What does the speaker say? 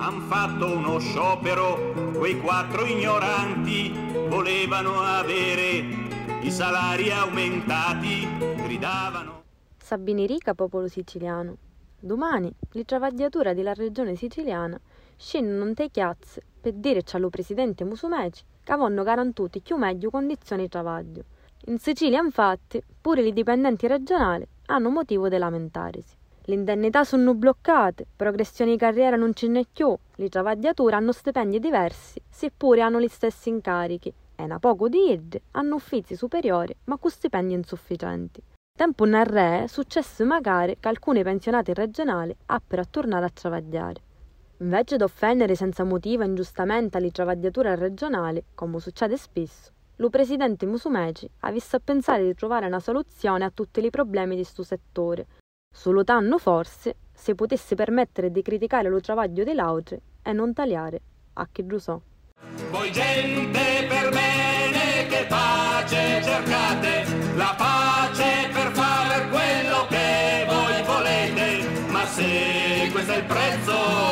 han fatto uno sciopero, quei quattro ignoranti volevano avere i salari aumentati, gridavano. Sabini Rica, popolo siciliano. Domani, le travagliature della regione siciliana scendono in te chiazze per dire allo presidente Musumeci che avranno garantito più meglio condizioni di travaglio. In Sicilia, infatti, pure i dipendenti regionali hanno motivo di lamentarsi. Le indennità sono bloccate, progressioni di carriera non ce n'è più, le travagliature hanno stipendi diversi, seppure hanno gli stessi incarichi, e una poco di idde hanno uffizi superiori ma con stipendi insufficienti. Tempo nel re è successo magari che alcuni pensionati regionali appero a tornare a travagliare. Invece di offendere senza motivo ingiustamente le travagliature regionali, come succede spesso, lo presidente Musumeci ha visto a pensare di trovare una soluzione a tutti i problemi di questo settore, Solo tanno forse si potesse permettere di criticare lo travaglio dei lautre e non tagliare a chi so. Voi gente per bene che pace cercate, la pace per fare quello che voi volete, ma se questo è il prezzo